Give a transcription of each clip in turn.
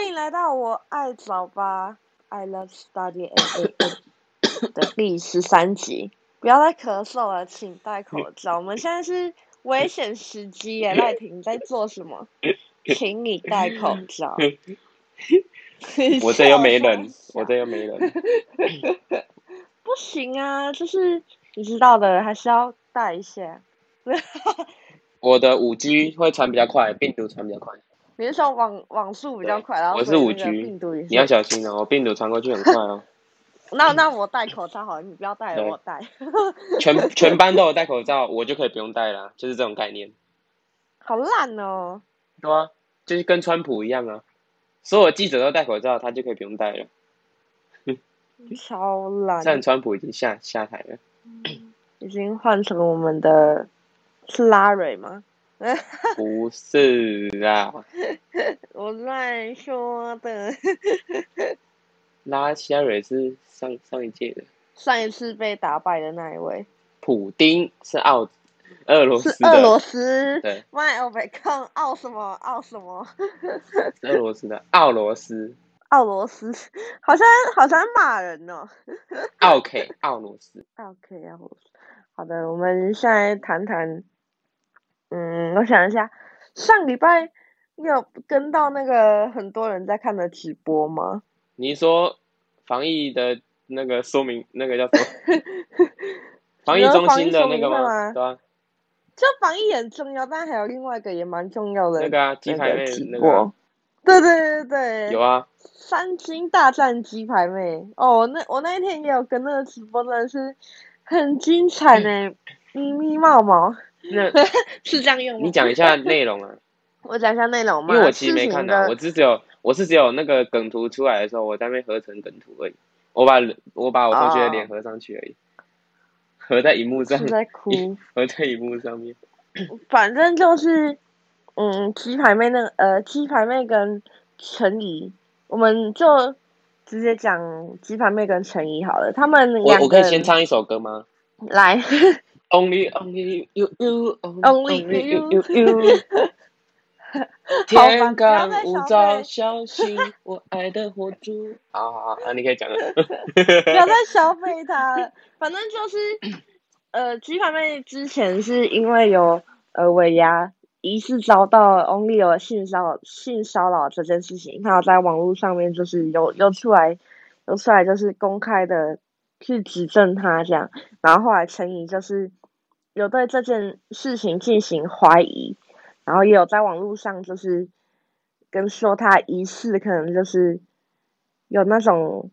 欢迎来到我爱早八，I love study at AM 的第十三集。不要再咳嗽了，请戴口罩。我们现在是危险时机耶，赖婷你在做什么？请你戴口罩。我这又没人，我这又没人。不行啊，就是你知道的，还是要戴一下。我的五 G 会传比较快，病毒传比较快。你是说网网速比较快，然后我是五 G，你要小心哦，病毒传过去很快哦。那那我戴口罩好了，你不要戴了，我戴。全 全班都有戴口罩，我就可以不用戴了，就是这种概念。好烂哦。对啊，就是跟川普一样啊，所有记者都戴口罩，他就可以不用戴了。超烂。但川普已经下下台了。已经换成我们的。是拉瑞吗？不是啊，我乱说的。拉夏瑞是上上一届的，上一次被打败的那一位。普丁是奥俄罗斯，是俄罗斯。对，麦欧贝康奥什么奥什么？俄罗斯的奥罗斯。奥罗斯，好像好像骂人哦。OK，奥罗斯。OK，奥罗斯。好的，我们现在谈谈。嗯，我想一下，上礼拜你有跟到那个很多人在看的直播吗？你说防疫的那个说明，那个叫什么？防疫中心的那个吗？吗对啊。就防疫很重要，但还有另外一个也蛮重要的。那个啊，鸡排妹那个。对对对对。有啊。三星大战鸡排妹哦，那我那一天也有跟那个直播，真的是很精彩呢，咪咪冒冒。那 是这样用吗？你讲一下内容啊。我讲一下内容嘛。因为我其实没看到，我是只有我是只有那个梗图出来的时候，我在那边合成梗图而已。我把我把我同学的脸合上去而已，合在荧幕上。在哭。合在荧幕上面。反正就是，嗯，鸡排妹那个呃，鸡排妹跟陈怡，我们就直接讲鸡排妹跟陈怡好了。他们我可以先唱一首歌吗？来。Only, only you, you, only, only you, you, you. 天干物燥，小心我爱的火烛。好好好，那你可以讲了。不要再消费他了。反正就是，呃，鸡排妹之前是因为有呃尾牙疑似遭到 Only 有性骚扰性骚扰这件事情，他有在网络上面就是有有出来有出来就是公开的去指证他这样，然后后来陈怡就是。有对这件事情进行怀疑，然后也有在网络上就是跟说他疑似可能就是有那种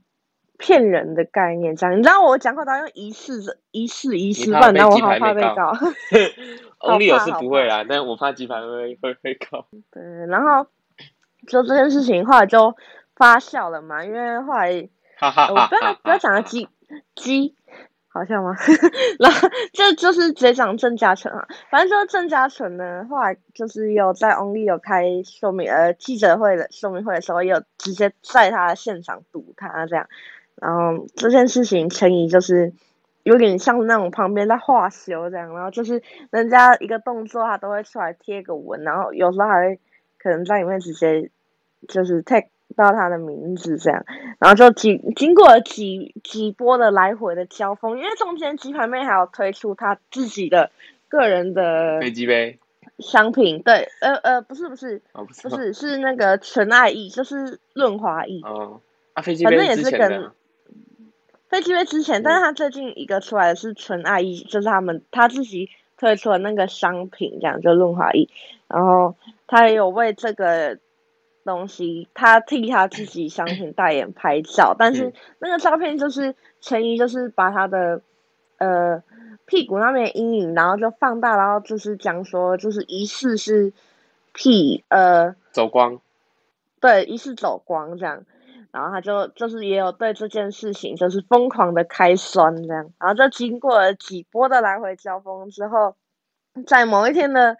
骗人的概念，这样你知道我讲话都要用疑似、疑似、疑似，然后我好怕被告。欧力我是不会啦，但我怕鸡排会会被告。对，然后就这件事情后来就发酵了嘛，因为后来我不要不要讲了鸡鸡。好笑吗？然后这就是直接讲郑嘉诚啊，反正就郑嘉诚呢，后来就是有在 Only 有开说明呃记者会的说明会的时候，也有直接在他的现场堵他这样，然后这件事情陈怡就是有点像那种旁边在画休这样，然后就是人家一个动作他都会出来贴个文，然后有时候还会可能在里面直接就是 take。到他的名字这样，然后就几经过了几几波的来回的交锋，因为中间鸡排妹还有推出他自己的个人的飞机杯。商品，对，呃呃，不是不是，哦、不是。不是是那个纯爱意，就是润滑液。哦，啊飞机杯反正也是跟飞机杯之前，但是他最近一个出来的是纯爱意，就是他们他自己推出的那个商品，这样就润滑液，然后他也有为这个。东西，他替他自己商品代言拍照，但是那个照片就是陈怡，就是把他的呃屁股那边阴影，然后就放大，然后就是讲说，就是疑似是屁呃走光，对，疑似走光这样，然后他就就是也有对这件事情就是疯狂的开酸这样，然后就经过了几波的来回交锋之后，在某一天的。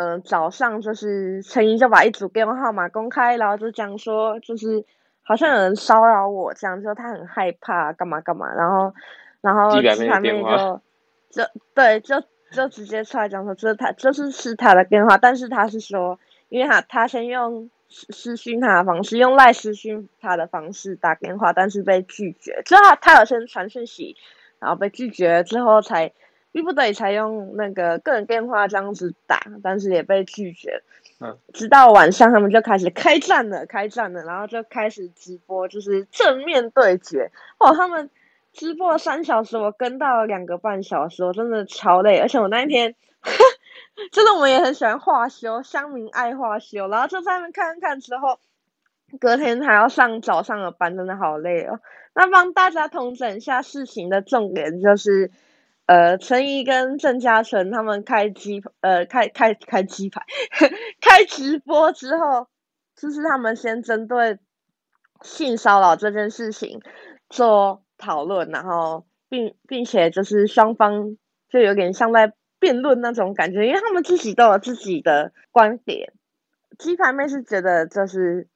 嗯、呃，早上就是陈怡就把一组电话号码公开，然后就讲说，就是好像有人骚扰我，这样说他很害怕，干嘛干嘛，然后，然后鸡排妹就就对，就就直接出来讲说，这是他，就是是他的电话，但是他是说，因为他他先用私私讯他的方式，用赖私讯他的方式打电话，但是被拒绝。之后他他有先传讯息，然后被拒绝了之后才逼不得已才用那个个人电话这样子打，但是也被拒绝。嗯，直到晚上他们就开始开战了，开战了，然后就开始直播，就是正面对决。哦，他们直播了三小时，我跟到了两个半小时，我真的超累，而且我那一天。真的，我们也很喜欢画修，乡民爱画修，然后就在那边看看之后，隔天还要上早上的班，真的好累哦。那帮大家统整一下事情的重点，就是，呃，陈怡跟郑嘉诚他们开机，呃，开开开机牌，开直播之后，就是他们先针对性骚扰这件事情做讨论，然后并并且就是双方就有点像在。辩论那种感觉，因为他们自己都有自己的观点。鸡排妹是觉得就是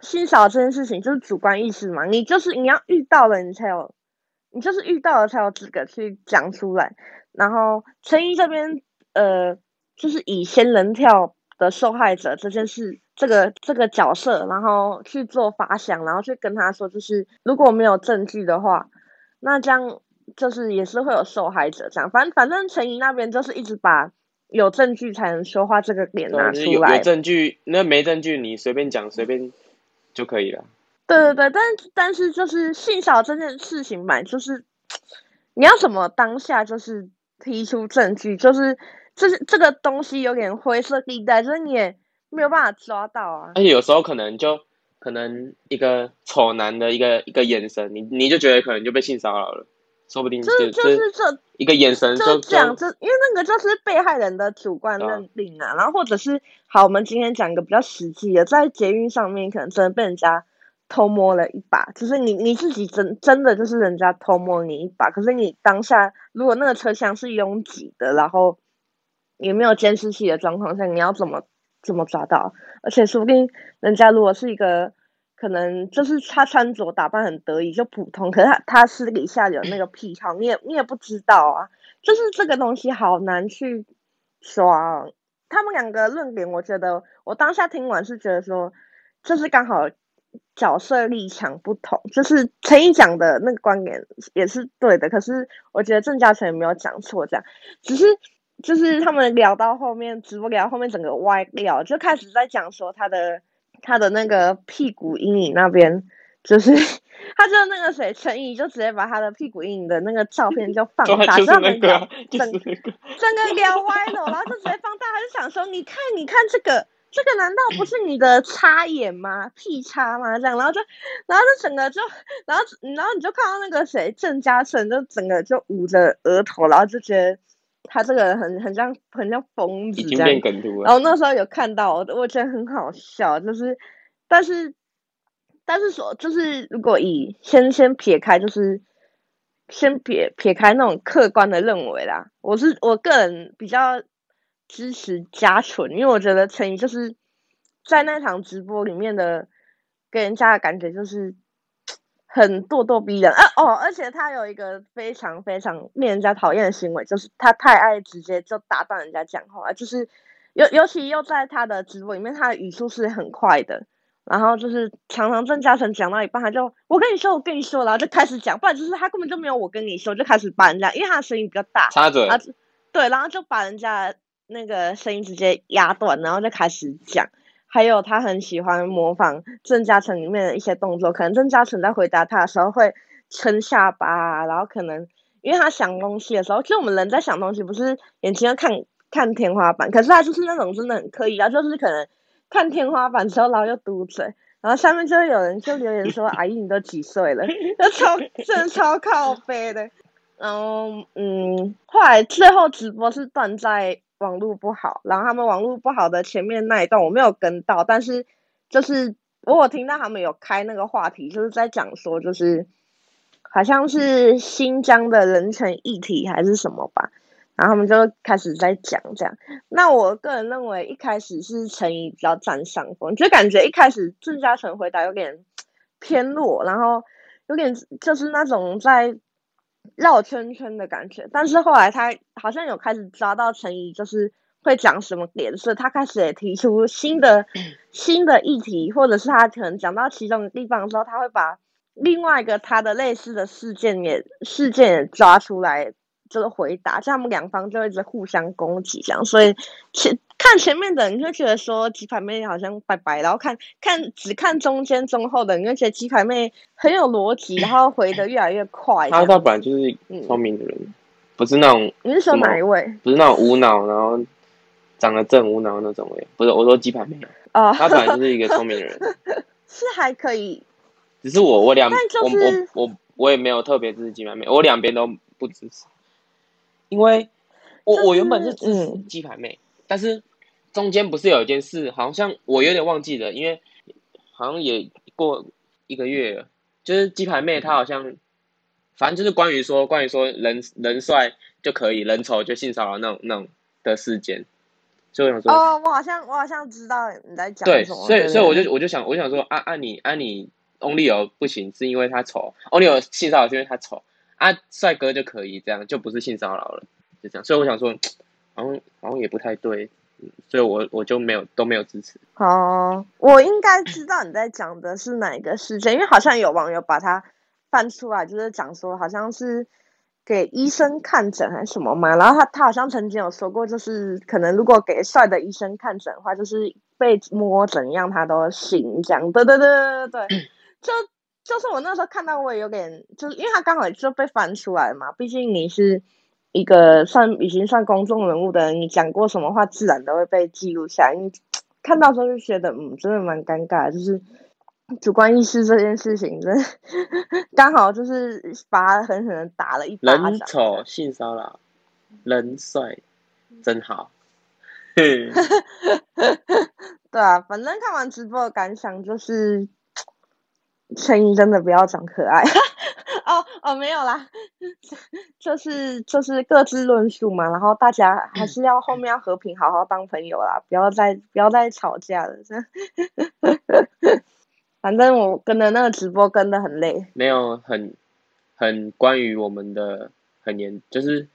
性骚扰这件事情就是主观意识嘛，你就是你要遇到了，你才有，你就是遇到了才有资格去讲出来。然后陈怡这边呃，就是以仙人跳的受害者这件事，这个这个角色，然后去做发想，然后去跟他说，就是如果没有证据的话，那这样。就是也是会有受害者这样，反正反正陈怡那边就是一直把有证据才能说话这个点拿出来。有，有证据，那没证据你随便讲随便就可以了。对对对，但但是就是性骚扰这件事情嘛，就是你要什么当下就是提出证据，就是就是这个东西有点灰色地带，就是你也没有办法抓到啊。而且有时候可能就可能一个丑男的一个一个眼神，你你就觉得可能就被性骚扰了。说不定就是就是这一个眼神就这样，就因为那个就是被害人的主观认定啊，然后或者是好，我们今天讲一个比较实际的，在捷运上面可能真的被人家偷摸了一把，就是你你自己真真的就是人家偷摸你一把，可是你当下如果那个车厢是拥挤的，然后也没有监视器的状况下，你要怎么怎么抓到？而且说不定人家如果是一个。可能就是他穿着打扮很得意，就普通。可是他他私底下有那个癖好，你也你也不知道啊。就是这个东西好难去说。他们两个论点，我觉得我当下听完是觉得说，就是刚好角色立场不同。就是陈毅讲的那个观点也是对的，可是我觉得郑嘉诚也没有讲错，这样。只是就是他们聊到后面，直播聊到后面整个歪掉，就开始在讲说他的。他的那个屁股阴影那边，就是 他就那个谁陈毅就直接把他的屁股阴影的那个照片就放大，就那个、啊、整整个聊歪了，然后就直接放大，他就想说，你看你看这个这个难道不是你的插眼吗？屁插吗？这样，然后就然后就整个就然后然后你就看到那个谁郑嘉诚就整个就捂着额头，然后就觉得。他这个人很很像很像疯子这样，然后那时候有看到，我我觉得很好笑，就是，但是，但是说就是如果以先先撇开，就是先撇撇开那种客观的认为啦，我是我个人比较支持加纯，因为我觉得陈怡就是在那场直播里面的给人家的感觉就是。很咄咄逼人啊！哦，而且他有一个非常非常令人家讨厌的行为，就是他太爱直接就打断人家讲话，就是尤尤其又在他的直播里面，他的语速是很快的，然后就是常常郑嘉纯讲到一半，他就我跟你说，我跟你说，然后就开始讲，不然就是他根本就没有我跟你说，就开始把人家，因为他的声音比较大，插嘴啊，对，然后就把人家那个声音直接压断，然后就开始讲。还有他很喜欢模仿郑嘉诚里面的一些动作，可能郑嘉诚在回答他的时候会撑下巴，然后可能因为他想东西的时候，其实我们人在想东西不是眼睛要看看天花板，可是他就是那种真的很刻意啊，就是可能看天花板之后，然后又嘟嘴，然后下面就会有人就留言说：“阿姨你都几岁了？”就超真的超靠背的。然后嗯，后来最后直播是断在。网络不好，然后他们网络不好的前面那一段我没有跟到，但是就是我有听到他们有开那个话题，就是在讲说，就是好像是新疆的人权议题还是什么吧，然后他们就开始在讲这样。那我个人认为一开始是陈怡比较占上风，就感觉一开始郑嘉诚回答有点偏弱，然后有点就是那种在。绕圈圈的感觉，但是后来他好像有开始抓到陈怡就是会讲什么点，所以，他开始也提出新的 新的议题，或者是他可能讲到其中的地方的时候，他会把另外一个他的类似的事件也事件也抓出来，就是回答，这样他们两方就一直互相攻击，这样，所以前看前面的你就觉得说鸡排妹好像拜拜，然后看看只看中间中后的你，就觉得鸡排妹很有逻辑，然后回的越来越快。他他本来就是聪明的人，嗯、不是那种。你是说哪一位？不是那种无脑，然后长得正无脑那种诶，不是，我说鸡排妹。哦。他本来就是一个聪明的人。是还可以。只是我我两、就是、我我我我也没有特别支持鸡排妹，我两边都不支持。因为我、就是、我原本是支持鸡排妹，嗯、但是中间不是有一件事，好像我有点忘记了，因为好像也过一个月了，就是鸡排妹她好像，反正就是关于说关于说人人帅就可以，人丑就性骚扰那种那种的事件，所以我想说哦，我好像我好像知道你在讲什么，对，所以所以我就我就想我就想说啊啊你啊你 Only 不行是因为他丑，Only 性骚扰是因为他丑。啊，帅哥就可以这样，就不是性骚扰了，就这样。所以我想说，好像好像也不太对，所以我我就没有都没有支持。哦，我应该知道你在讲的是哪一个事件，因为好像有网友把它翻出来，就是讲说好像是给医生看诊还是什么嘛。然后他他好像曾经有说过，就是可能如果给帅的医生看诊的话，就是被摸怎样他都行这样。对对对对对对，就。就是我那时候看到，我也有点，就是因为他刚好就被翻出来嘛。毕竟你是一个算已经算公众人物的人，你讲过什么话，自然都会被记录下来。你看到时候就觉得，嗯，真的蛮尴尬，就是主观意识这件事情，真的刚好就是把他狠狠的打了一巴掌。人丑性骚扰，人帅真好。对啊，反正看完直播的感想就是。声音真的不要长可爱，哦哦没有啦，就是就是各自论述嘛，然后大家还是要后面要和平，好好当朋友啦，不要再不要再吵架了。反正我跟的那个直播跟的很累，没有很很关于我们的很严，就是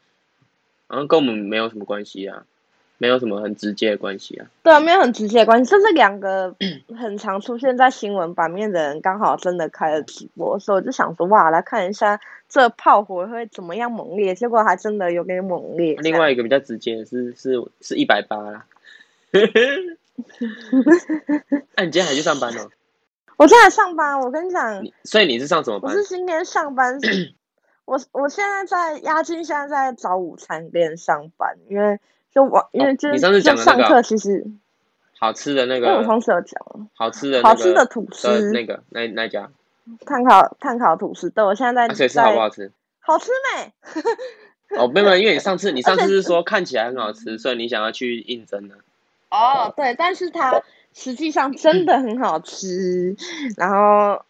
好像跟我们没有什么关系啊。没有什么很直接的关系啊。对啊，没有很直接的关系，就是两个很常出现在新闻版面的人，刚好真的开了直播，所以我就想说，哇，来看一下这炮火会怎么样猛烈。结果还真的有点猛烈。另外一个比较直接的是是是一百八啦。那、啊、你今天还去上班呢？我今天还上班，我跟你讲。所以你是上什么班？我是今天上班，我我现在在押金，现在在找午餐店上班，因为。就我，因为就是就上课，其实好吃的那个，我上次有讲好吃的好吃的吐司，那个那那家碳烤碳烤吐司，对，我现在在。谁吃好不好吃？好吃 没？哦，没有，因为你 上次你上次是说看起来很好吃，所以你想要去应征呢。哦，对，但是它实际上真的很好吃，然后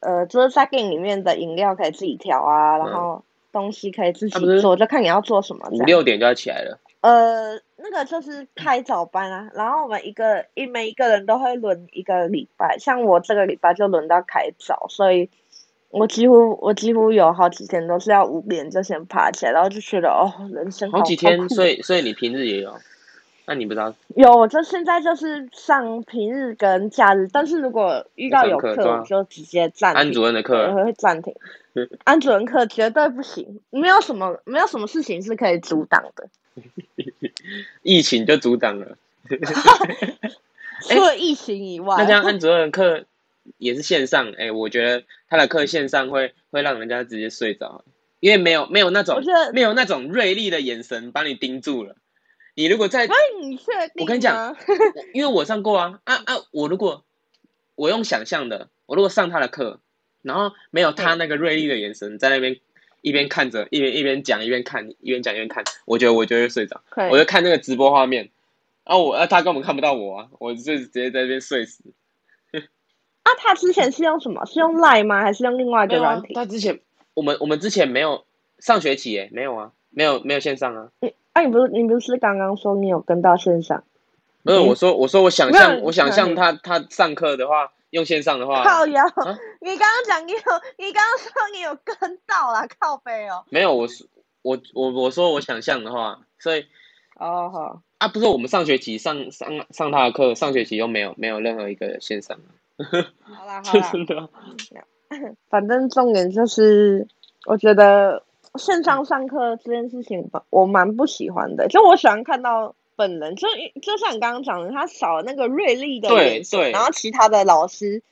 呃，就是在店里面的饮料可以自己调啊，然后东西可以自己做，就看你要做什么。五六点就要起来了。呃，那个就是开早班啊，然后我们一个一每一个人都会轮一个礼拜，像我这个礼拜就轮到开早，所以我几乎我几乎有好几天都是要五点就先爬起来，然后就觉得哦，人生好，好几天，所以所以你平日也有，那你不知道？有，我就现在就是上平日跟假日，但是如果遇到有课，我就直接暂停。安主任的课会暂停，安主任课绝对不行，没有什么没有什么事情是可以阻挡的。疫情就阻挡了，除了疫情以外，那这样安主任课也是线上，哎、欸，我觉得他的课线上会会让人家直接睡着，因为没有没有那种没有那种锐利的眼神把你盯住了。你如果在，你我跟你讲，因为我上过啊啊啊！我如果我用想象的，我如果上他的课，然后没有他那个锐利的眼神在那边。一边看着，一边一边讲，一边看，一边讲一边看。我觉得我就会睡着，我就看那个直播画面。啊我，啊，他根本看不到我啊，我就直接在那边睡死。啊，他之前是用什么？是用 Line 吗？还是用另外一个软体？他之前，我们我们之前没有上学期诶，没有啊，没有没有线上啊。你，啊，你不是你不是刚刚说你有跟到线上？没有，我说我说我想象我想象他他上课的话。用线上的话，靠腰，啊、你刚刚讲你有，你刚刚说你有跟到啦，靠背哦。没有，我我我我说我想象的话，所以哦好，啊，不是我们上学期上上上他的课，上学期又没有没有任何一个线上。好啦 好啦，真的。反正重点就是，我觉得线上上课这件事情，我蛮不喜欢的。就我喜欢看到本人，就就像你刚刚讲的，他少了那个锐利的眼神，对对，然后其他的老师，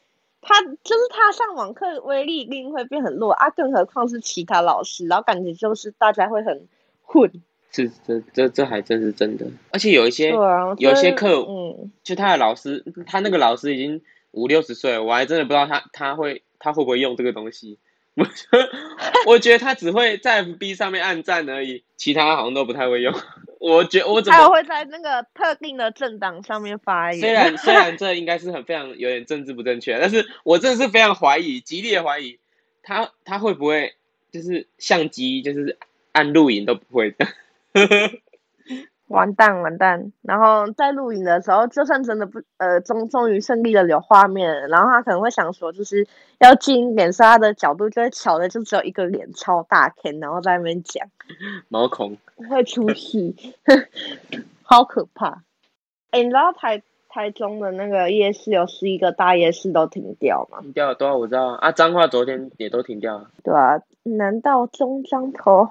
他就是他上网课威力一定会变很弱啊，更何况是其他老师，然后感觉就是大家会很混。是，这这这还真是真的，而且有一些，啊、有一些课，嗯，就他的老师，他那个老师已经五六十岁了，我还真的不知道他他会他会不会用这个东西。我觉得他只会在 FB 上面按赞而已，其他好像都不太会用。我觉得我怎么还会在那个特定的政党上面发言？虽然虽然这应该是很非常有点政治不正确，但是我真的是非常怀疑，极力的怀疑他他会不会就是相机就是按录影都不会的。完蛋完蛋！然后在录影的时候，就算真的不呃，终终于顺利的有画面，然后他可能会想说，就是要近一点，所以他的角度就会巧的就只有一个脸超大片，然后在那边讲毛孔会出戏，好可怕！哎，你知道台台中的那个夜市有十一个大夜市都停掉吗？停掉了多少？我知道啊，彰化昨天也都停掉了。对啊，难道中彰投？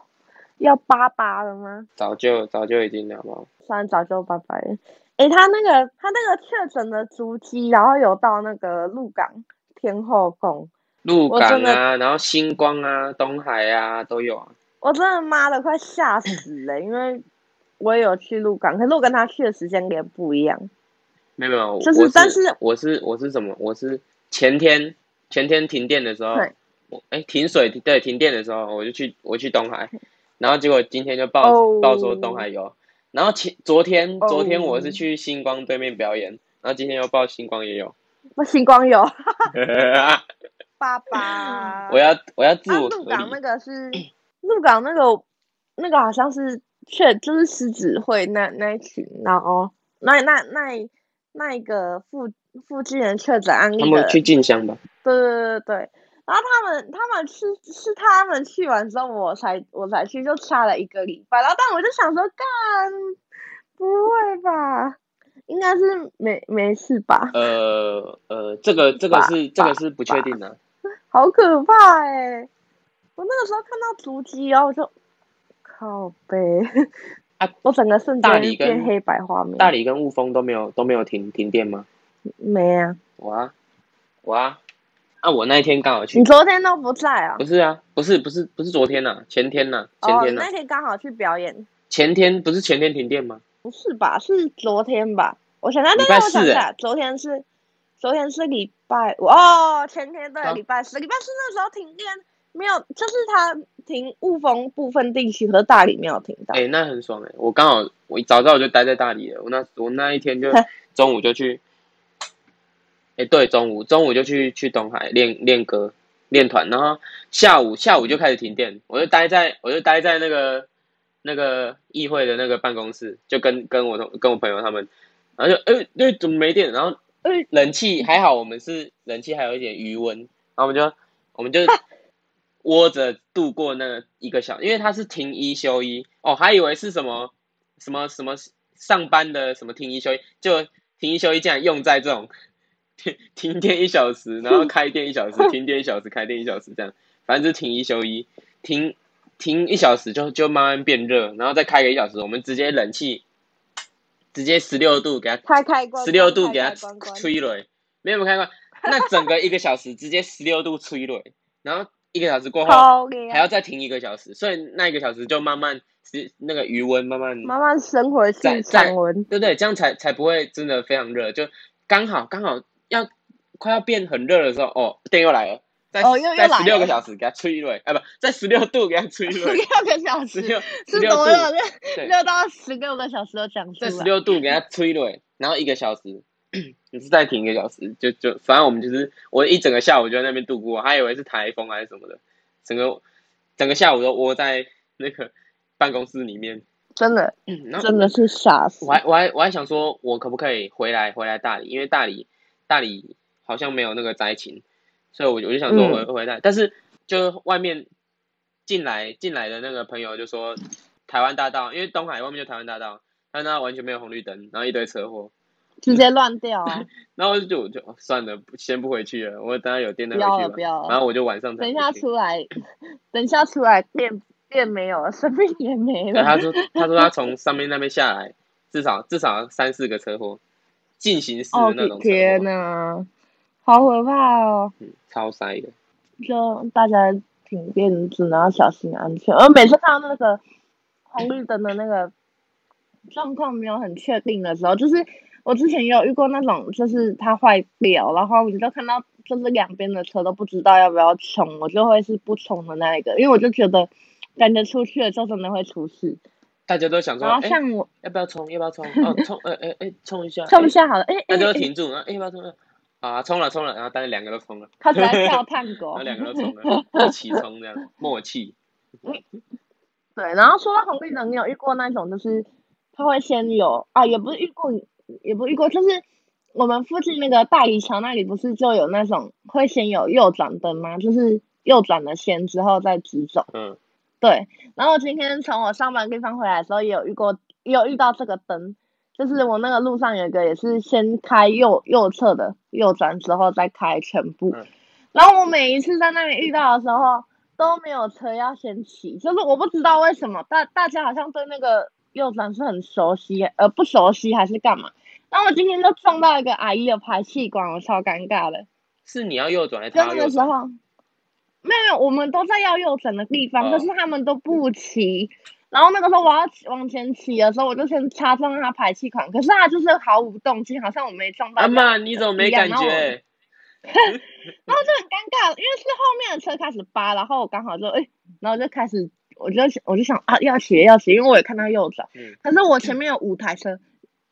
要八八了吗？早就早就已经了吗？虽然早就拜拜了。诶，他那个他那个确诊的足迹，然后有到那个鹿港天后宫。鹿港啊，然后星光啊，东海啊，都有啊。我真的妈的快吓死了，因为我也有去鹿港，可是我跟他去的时间点不一样。没有没有，就是，是但是我是我是什么？我是前天前天停电的时候，我哎停水对停电的时候，我就去我去东海。然后结果今天就报、oh. 报说东海有，然后前昨天昨天我是去星光对面表演，然后今天又报星光也有，那 星光有，爸爸，我要我要自我。鹿港那个是鹿港那个那个好像是确就是狮子会那那一群，然后那那那那一个附附近人确诊案例，他们去进香吧？对对对对。然后他们他们是是他们去完之后我才我才去，就差了一个礼拜。然后但我就想说，干不会吧？应该是没没事吧？呃呃，这个这个是这个是不确定的。好可怕哎！我那个时候看到足迹，然后我就靠北啊！我整个瞬间变黑白画面。大理跟雾峰都没有都没有停停电吗？没啊。我啊我啊。啊，我那一天刚好去。你昨天都不在啊？不是啊，不是不是不是昨天呐、啊，前天呐、啊，前天呐、啊。哦，那天刚好去表演。前天不是前天停电吗？不是吧？是昨天吧？我想想，等下我想想，昨天是昨天是礼拜五哦，前天对，礼拜四，礼拜四那时候停电，没有，就是他停雾峰部分地区和大理没有停到。哎、欸，那很爽哎、欸！我刚好我早知道我就待在大理了，我那我那一天就 中午就去。哎，对，中午中午就去去东海练练歌练团，然后下午下午就开始停电，我就待在我就待在那个那个议会的那个办公室，就跟跟我同跟我朋友他们，然后就哎那怎么没电？然后哎冷气还好，我们是冷气还有一点余温，然后我们就我们就 窝着度过那一个小时，因为他是停一休一哦，还以为是什么什么什么上班的什么停一休一，就停一休一竟然用在这种。停停电一小时，然后 开电一小时，停电一小时，开电一小时，这样，反正就停一休一，停停一小时就就慢慢变热，然后再开个一小时，我们直接冷气直接十六度给它开开关，十六度给它吹了，没有没有开关，那整个一个小时 直接十六度吹了，然后一个小时过后还要再停一个小时，所以那一个小时就慢慢是那个余温慢慢慢慢升回去降温，对不对？这样才才不会真的非常热，就刚好刚好。要快要变很热的时候，哦，电又来了，在在十六个小时给它吹热，哎不，在十六度给它吹热，十六个小时，十六度，热到十六个小时都讲出来，在十六度给它吹热，然后一个小时，你是再停一个小时，就就反正我们就是我一整个下午就在那边度过，还以为是台风还是什么的，整个整个下午都窝在那个办公室里面，真的，真的是傻死。我还我还我还想说，我可不可以回来回来大理，因为大理。大理好像没有那个灾情，所以我我就想说回回来，嗯、但是就外面进来进来的那个朋友就说，台湾大道，因为东海外面就台湾大道，但那完全没有红绿灯，然后一堆车祸，直接乱掉啊！然后就就算了，先不回去了，我等下有电再回去吧。不要了，不要了。然后我就晚上等一下出来，等一下出来，电电没有了，生命也没了。他说，他说他从上面那边下来，至少至少三四个车祸，进行时的那种车祸。哦、天哪，好可怕哦！嗯，超塞的。就大家停电，只能要小心安全。而每次看到那个红绿灯的那个状况没有很确定的时候，就是我之前也有遇过那种，就是它坏掉，然后你就看到就是两边的车都不知道要不要冲，我就会是不冲的那一个，因为我就觉得感觉出去了就真的会出事。大家都想说，然后像我，欸、要不要冲？要不要冲？哦，冲！哎哎哎，冲一下！冲一下好了，哎、欸，大家都停住，然后哎，要不要冲？啊，冲了冲了，然后大家两个都冲了，他才跳探戈，然后两个都冲了，一起冲这样，默契。对，然后说到红绿灯，你有遇过那种就是他会先有啊，也不是遇过，也不是遇过，就是我们附近那个大理桥那里不是就有那种会先有右转灯吗？就是右转了先之后再直走。嗯。对，然后今天从我上班地方回来的时候，也有遇过，也有遇到这个灯。就是我那个路上有一个也是先开右右侧的右转之后再开全部，嗯、然后我每一次在那里遇到的时候都没有车要先骑，就是我不知道为什么大大家好像对那个右转是很熟悉，呃不熟悉还是干嘛？然后我今天就撞到一个阿姨的排气管，我超尴尬的。是你要右转还是他要右转？就那个时候，没有没有，我们都在要右转的地方，可、哦、是他们都不骑。然后那个时候我要往前骑的时候，我就先插上他排气管，可是他就是毫无动静，好像我没撞到。阿妈，你怎么没感觉？然后就很尴尬，因为是后面的车开始扒，然后我刚好就哎，然后就开始，我就我就想啊，要骑要骑，因为我也看到右转，嗯，可是我前面有五台车，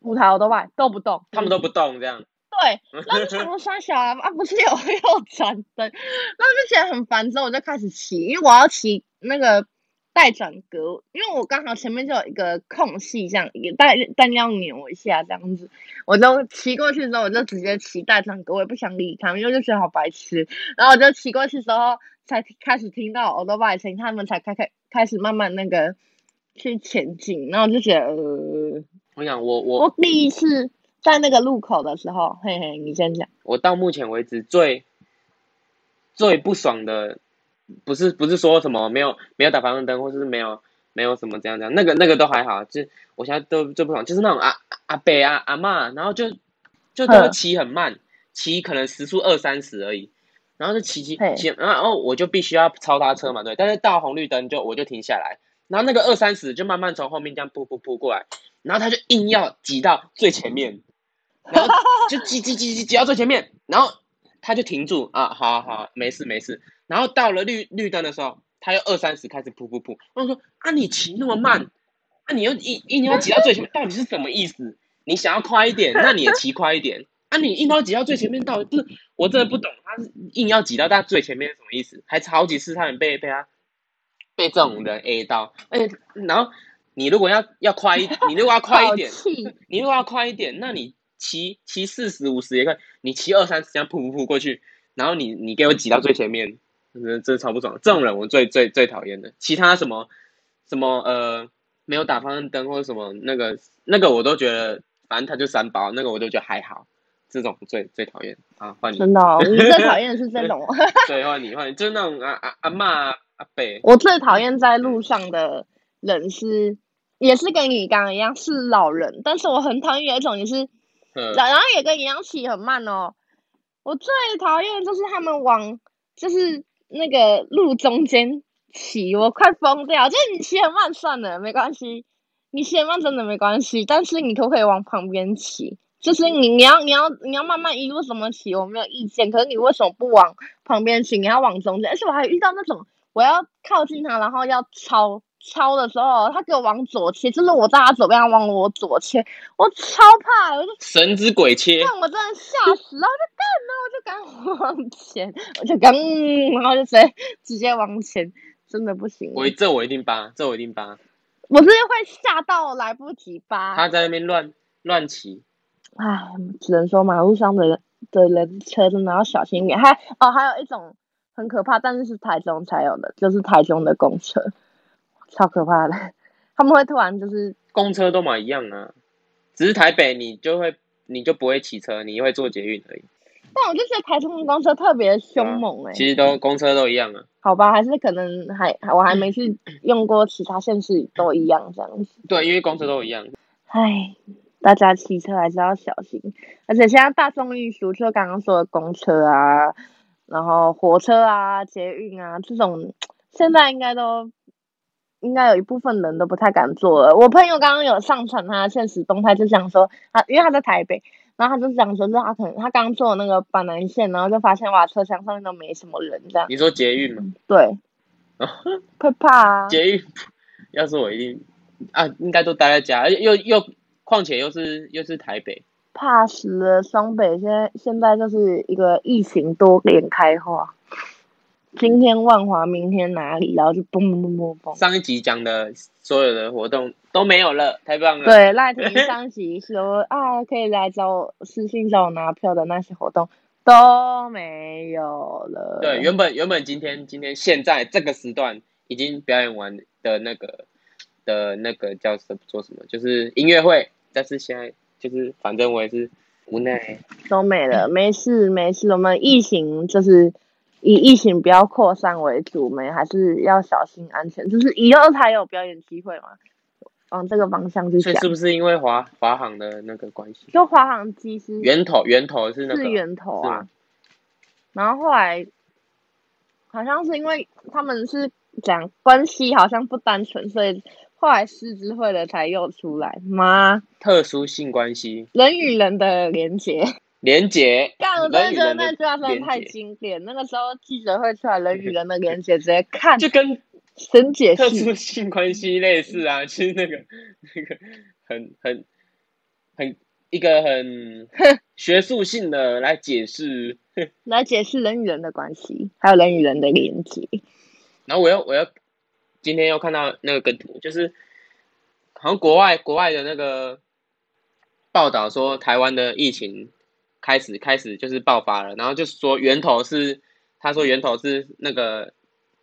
五台我都外都不动，他们都不动这样。对，然后想说三小啊，啊不是有 右转灯，然后就觉得很烦，之后我就开始骑，因为我要骑那个。待转格，因为我刚好前面就有一个空隙，这样也带但要扭一下这样子，我就骑过去之后，我就直接骑待转格，我也不想理他们，因为就觉得好白痴。然后我就骑过去之后，才开始听到欧多拜声，他们才开开开始慢慢那个去前进，然后我就觉得，呃，我想我我我第一次在那个路口的时候，嘿嘿，你先讲。我到目前为止最最不爽的。不是不是说什么没有没有打方向灯，或者是没有没有什么这样这样，那个那个都还好，就我现在都最不爽，就是那种阿阿伯啊阿嬷，然后就就都骑很慢，骑可能时速二三十而已，然后就骑骑骑，然后我就必须要超他车嘛，对，但是到红绿灯就我就停下来，然后那个二三十就慢慢从后面这样扑扑扑过来，然后他就硬要挤到最前面，然后就挤挤挤挤挤到最前面，然后他就停住啊，好好没事没事。然后到了绿绿灯的时候，他又二三十开始噗噗噗。我说啊，你骑那么慢，啊，你又硬硬要挤到最前面，到底是什么意思？你想要快一点，那你也骑快一点。啊，你硬要挤到最前面，到底不是？我真的不懂，他是硬要挤到他最前面是什么意思？还好几次差点被被他被这种人 A 到。哎，然后你如果要要快一点，你如果要快一点，你如果要快一点，那你骑骑四十五十也可以，你骑二三十这样扑扑扑过去，然后你你给我挤到最前面。真真超不爽，这种人我最最最讨厌的。其他什么什么呃，没有打方向灯或者什么那个那个我都觉得，反正他就三包，那个我都觉得还好。这种最最讨厌啊，换你。真的、哦，你最讨厌的是这种。对，换你换你，就是那种啊啊阿骂阿伯。我最讨厌在路上的人是，也是跟你刚刚一样是老人，但是我很讨厌有一种也是，然然后也跟一样骑很慢哦。我最讨厌就是他们往就是。那个路中间骑，我快疯掉。就是你骑很慢算了，没关系。你骑很慢真的没关系，但是你可不可以往旁边骑？就是你你要你要你要慢慢一路怎么骑，我没有意见。可是你为什么不往旁边骑？你要往中间。而且我还遇到那种，我要靠近他，然后要超。超的时候，他给我往左切，就是我在他左边，他往我左切，我超怕，我就神之鬼切，让我真的吓死，了。我就干，然后我就赶往前，我就赶，然后就直接直接往前，真的不行。我这我一定扒，这我一定扒。我是会吓到来不及扒。他在那边乱乱骑，唉，只能说马路上的人的人车真的要小心一点。还哦，还有一种很可怕，但是是台中才有的，就是台中的公车。超可怕的，他们会突然就是公车都嘛一样啊，只是台北你就会你就不会骑车，你会坐捷运而已。但我就觉得台中的公车特别凶猛哎、欸啊。其实都公车都一样啊。好吧，还是可能还我还没去用过其他县市都一样这样子。对，因为公车都一样。唉，大家骑车还是要小心，而且现在大众运输就刚刚说的公车啊，然后火车啊、捷运啊这种。现在应该都，应该有一部分人都不太敢坐了。我朋友刚刚有上传他的限时动态，就想说他，因为他在台北，然后他就讲说，是他可能他刚坐那个板南线，然后就发现哇，车厢上面都没什么人，这样。你说捷运吗？对。会怕啊。捷运，要是我一定啊，应该都待在家，又又况且又是又是台北，怕死了。双北现在现在就是一个疫情多点开花。今天万华，明天哪里？然后就嘣嘣嘣嘣嘣。上一集讲的所有的活动都没有了，太棒了。对，赖婷 上一集说啊，可以来找我私信找我拿票的那些活动都没有了。对，原本原本今天今天现在这个时段已经表演完的那个的那个叫什么做什么，就是音乐会，但是现在就是反正我也是无奈，都没了。没事没事，我们疫情就是。以疫情不要扩散为主，我们还是要小心安全，就是以后才有表演机会嘛，往这个方向去想。是不是因为华华航的那个关系？就华航机师源头源头是那个是源头啊，然后后来好像是因为他们是讲关系好像不单纯，所以后来狮子会的才又出来吗？特殊性关系，人与人的连结。连结，干，我真的觉得那句话真的太经典。那个时候记者会出来，人与人的连接，直接看，就跟神解特殊性关系类似啊。其 实那个那个很很很一个很 学术性的来解释，来解释人与人的关系，还有人与人的连接。然后我要我要今天又看到那个梗图，就是好像国外国外的那个报道说台湾的疫情。开始开始就是爆发了，然后就说源头是，他说源头是那个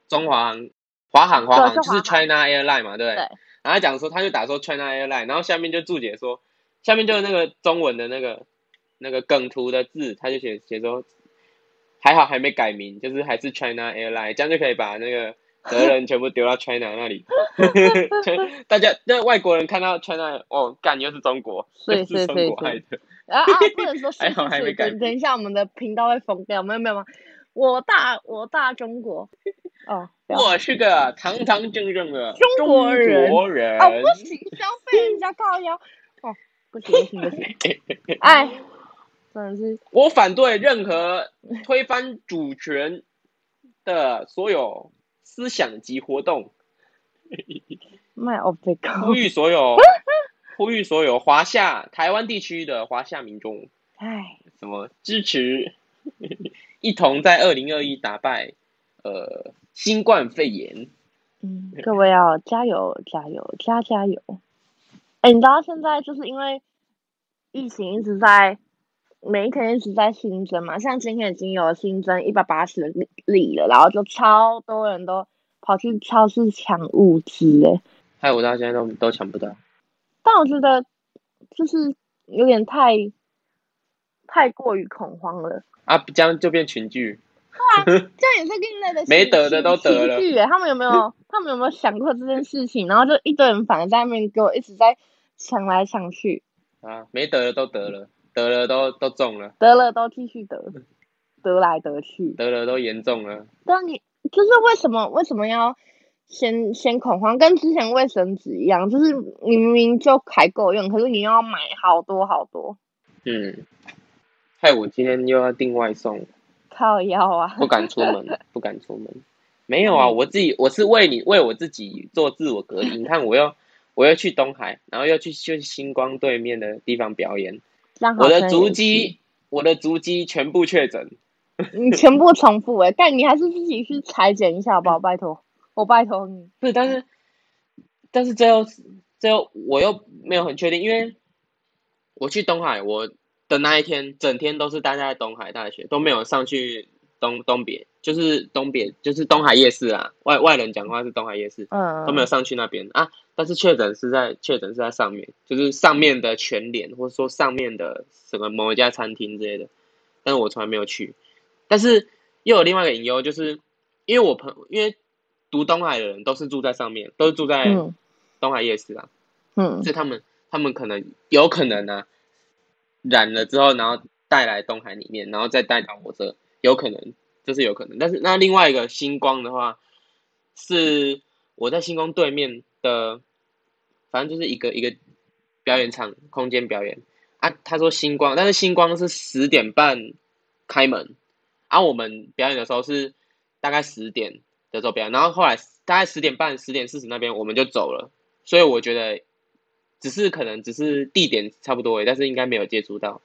中华航、华航、华航就是 China Airline 嘛，对不对？对。然后他讲说，他就打说 China Airline，然后下面就注解说，下面就是那个中文的那个那个梗图的字，他就写写说，还好还没改名，就是还是 China Airline，这样就可以把那个责任全部丢到 China 那里。大家那外国人看到 China，哦，干又是中国，是是中国害的。啊啊！不能说 是不是？等等一下，我们的频道会封掉。没有没有吗？我大我大中国哦，我是个堂堂正正的中国人。中国人哦，不行，消费人家靠腰哦，不行不行不行！哎，真的是 我反对任何推翻主权的所有思想及活动。My o 呼吁所有。呼吁所有华夏台湾地区的华夏民众，哎，什么支持，一同在二零二一打败呃新冠肺炎。嗯，各位要加油加油加加油！哎，你知道现在就是因为疫情一直在每一天一直在新增嘛，像今天已经有新增一百八十例了，然后就超多人都跑去超市抢物资，哎，害我到现在都都抢不到。但我觉得就是有点太太过于恐慌了啊！这样就变群聚，对啊，这样也是另类的没得的都得了。他们有没有？他们有没有想过这件事情？然后就一堆人反而在那边给我一直在抢来抢去啊！没得的都得了，得了都都中了，得了都继续得，得来得去，得了都严重了。但你就是为什么？为什么要？先先恐慌，跟之前卫生纸一样，就是你明明就还够用，可是你又要买好多好多。嗯，害我今天又要订外送，靠腰啊！不敢出门，不敢出门。没有啊，我自己我是为你为我自己做自我隔离。你看，我要我要去东海，然后要去去星光对面的地方表演。我的足迹，我的足迹全部确诊。你全部重复哎、欸，但你还是自己去裁剪一下好不好？拜托。我拜托你，不是，但是，但是最后，最后我又没有很确定，因为我去东海，我的那一天整天都是待在东海大学，都没有上去东东别，就是东别，就是东海夜市啊。外外人讲话是东海夜市，嗯，都没有上去那边啊。但是确诊是在确诊是在上面，就是上面的全脸，或者说上面的什么某一家餐厅之类的。但是我从来没有去。但是又有另外一个隐忧，就是因为我朋友，因为读东海的人都是住在上面，都是住在东海夜市啊，嗯，所以他们他们可能有可能呢、啊，染了之后，然后带来东海里面，然后再带到我这，有可能，这是有可能。但是那另外一个星光的话，是我在星光对面的，反正就是一个一个表演场空间表演啊。他说星光，但是星光是十点半开门。啊，我们表演的时候是大概十点的坐标，然后后来大概十点半、十点四十那边我们就走了，所以我觉得只是可能只是地点差不多，但是应该没有接触到。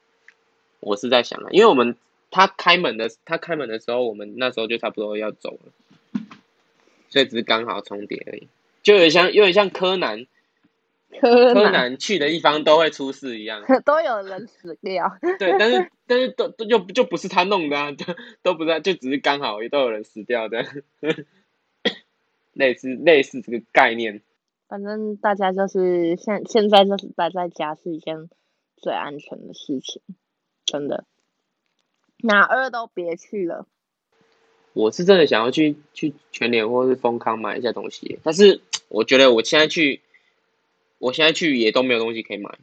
我是在想啊，因为我们他开门的他开门的时候，我们那时候就差不多要走了，所以只是刚好重叠而已，就有点像有点像柯南。柯南，柯南去的地方都会出事一样，都有人死掉。对，但是但是都都就就不是他弄的啊，都都不是，就只是刚好也都有人死掉的，类似类似这个概念。反正大家就是现现在就是待在家是一件最安全的事情，真的，哪儿都别去了。我是真的想要去去全联或是丰康买一下东西，但是我觉得我现在去。我现在去也都没有东西可以买，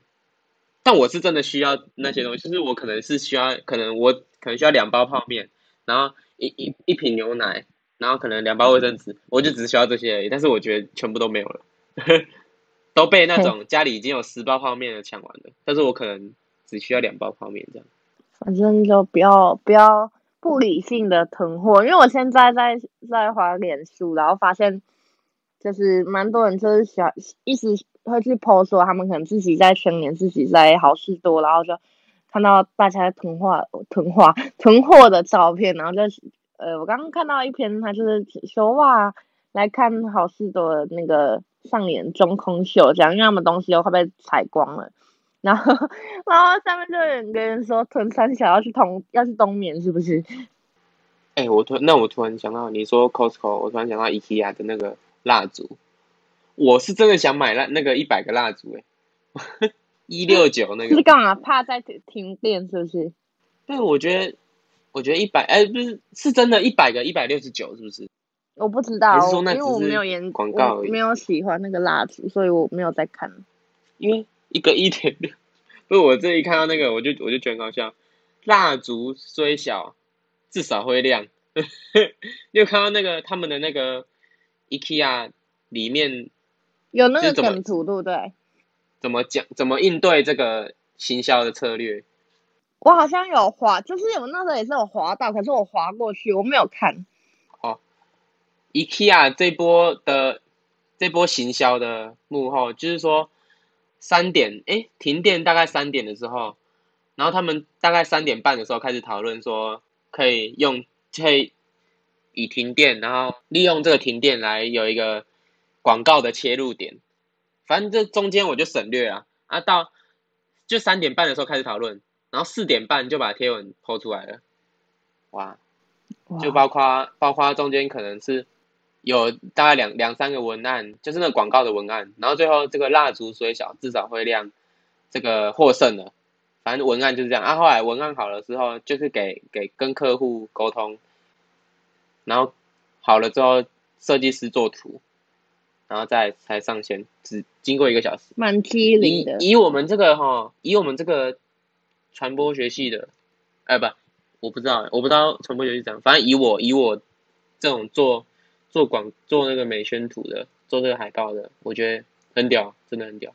但我是真的需要那些东西，就是我可能是需要，可能我可能需要两包泡面，然后一一一瓶牛奶，然后可能两包卫生纸，我就只需要这些而已。但是我觉得全部都没有了，都被那种家里已经有十包泡面的抢完了，但是我可能只需要两包泡面这样。反正就不要不要不理性的囤货，因为我现在在在滑脸书，然后发现就是蛮多人就是想一直。会去 po 说他们可能自己在全年，自己在好事多，然后就看到大家囤货、囤货、囤货的照片，然后就呃，我刚刚看到一篇，他就是说哇，来看好事多的那个上演中空秀，这样，因为他们东西都快被采光了，然后然后下面就有人跟人说囤三小要去东要去冬眠是不是？哎、我突那我突然想到你说 Costco，我突然想到 IKEA 的那个蜡烛。我是真的想买那那个一百个蜡烛哎，一六九那个。是干嘛？怕在停电是不是？对，我觉得，我觉得一百哎不是是真的，一百个一百六十九是不是？我不知道，因为我没有研广告，没有喜欢那个蜡烛，所以我没有在看。因为一个一点六，不是我这一看到那个，我就我就觉得很搞笑。蜡烛虽小，至少会亮。你有看到那个他们的那个 IKEA 里面？有那个梗图，对不对？怎么讲？怎么应对这个行销的策略？我好像有滑，就是我那时候也是有滑到，可是我滑过去，我没有看。哦，IKEA 这波的这波行销的幕后，就是说三点，哎，停电大概三点的时候，然后他们大概三点半的时候开始讨论说，可以用可以以停电，然后利用这个停电来有一个。广告的切入点，反正这中间我就省略了啊。到就三点半的时候开始讨论，然后四点半就把贴文 po 出来了。哇，就包括包括中间可能是有大概两两三个文案，就是那广告的文案，然后最后这个蜡烛虽小，至少会亮，这个获胜了。反正文案就是这样啊。后来文案好了之后，就是给给跟客户沟通，然后好了之后，设计师做图。然后再才上线，只经过一个小时，蛮机灵的。以以我们这个哈，以我们这个传播学系的，哎不，我不知道，我不知道传播学系怎样。反正以我以我这种做做广做那个美宣图的，做这个海报的，我觉得很屌，真的很屌。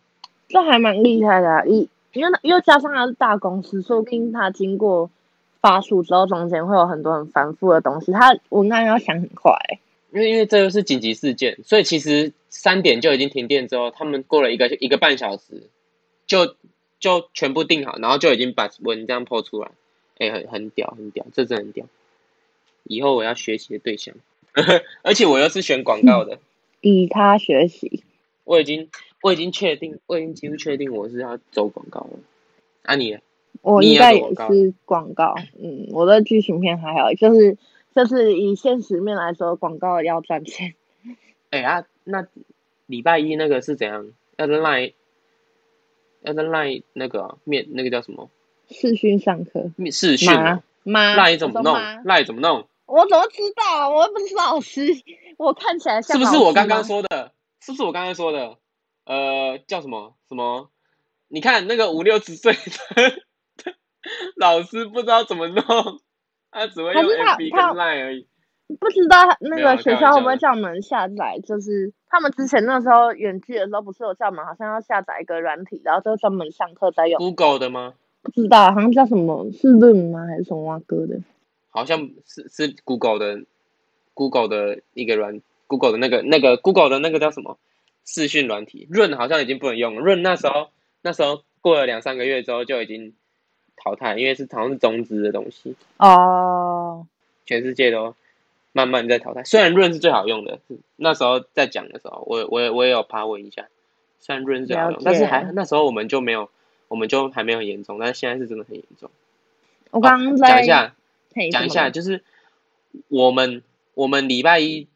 这还蛮厉害的，啊，因因为又加上他是大公司，说不定他经过发出之后，中间会有很多很繁复的东西，他文案要想很快。因为因为这又是紧急事件，所以其实三点就已经停电之后，他们过了一个一个半小时，就就全部定好，然后就已经把文章 po 出来，哎，很很屌，很屌，这真的很屌。以后我要学习的对象，而且我又是选广告的，以他学习。我已经我已经确定，我已经几乎确定我是要走广告了。啊你，我应该也是广告，嗯，我的剧情片还好，就是。就是以现实面来说，广告要赚钱。哎、欸、啊，那礼拜一那个是怎样？要在 line，要在 line 那个、啊、面那个叫什么？视讯上课。视讯吗？line 怎么弄？line 怎么弄？我怎么知道？我又不是老师，我看起来像。是不是我刚刚说的？是不是我刚刚说的？呃，叫什么什么？你看那个五六十岁的 老师不知道怎么弄，他只会用 FB 跟 line 而已。不知道那个学校会不会叫我们下载？就是他们之前那时候远距的时候，不是有叫我们好像要下载一个软体，然后就专门上课在用。Google 的吗？不知道，好像叫什么？是论吗？还是什么哇哥的？好像是是 Google 的，Google 的一个软，Google 的那个那个 Google 的那个叫什么视讯软体润好像已经不能用了。润那时候那时候过了两三个月之后就已经淘汰，因为是好像是中资的东西哦。全世界都慢慢在淘汰。虽然润是最好用的，那时候在讲的时候，我我也我也有爬问一下，虽然润是最好用，但是还那时候我们就没有，我们就还没有很严重，但是现在是真的很严重。我刚刚在讲一下。讲一下，就是我们我们礼拜一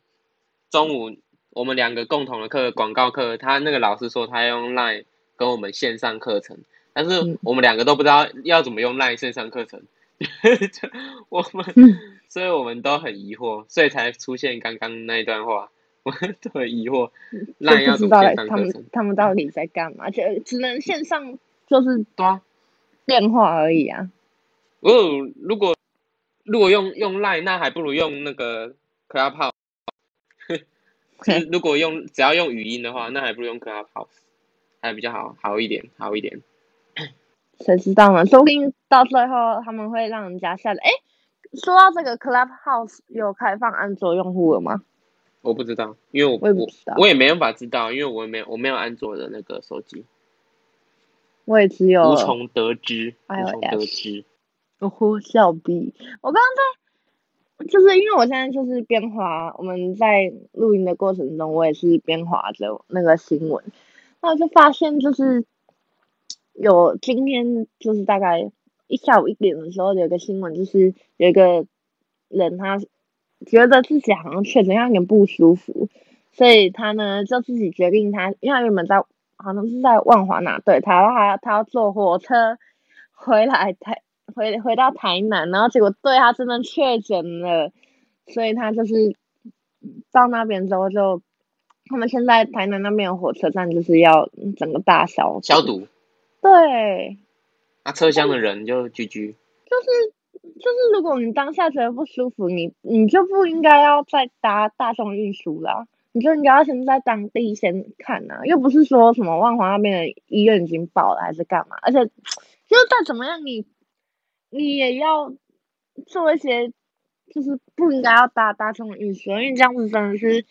中午我们两个共同的课广告课，他那个老师说他要用 Line 跟我们线上课程，但是我们两个都不知道要怎么用 Line 线上课程，我们所以我们都很疑惑，所以才出现刚刚那一段话，我们都很疑惑 Line 要怎么线上课程，他们到底在干嘛？就只能线上就是多电话而已啊。哦，如果。如果用用 Line，那还不如用那个 Clubhouse。如果用只要用语音的话，那还不如用 Clubhouse，还比较好，好一点，好一点。谁知道呢？说不定到最后他们会让人家下载。哎，说到这个 Clubhouse 有开放安卓用户了吗？我不知道，因为我我也我也没办法知道，因为我没有我没有安卓的那个手机。我也只有无从得知，无从得知。我呼笑逼！我刚刚在，就是因为我现在就是边滑，我们在录音的过程中，我也是边滑着那个新闻，那我就发现就是有今天就是大概一下午一点的时候，有个新闻，就是有一个人他觉得自己好像确诊，有点不舒服，所以他呢就自己决定他，因为他原本在好像是在万华那，对，他他他要坐火车回来台。回回到台南，然后结果对他真的确诊了，所以他就是到那边之后就，他们现在台南那边的火车站就是要整个大消消毒。对。那、啊、车厢的人就居居。就是就是，如果你当下觉得不舒服，你你就不应该要再搭大众运输啦，你就应该要先在当地先看啊，又不是说什么万华那边的医院已经爆了还是干嘛，而且就是再怎么样你。你也要做一些，就是不应该要搭大众运输，因为这样子真的是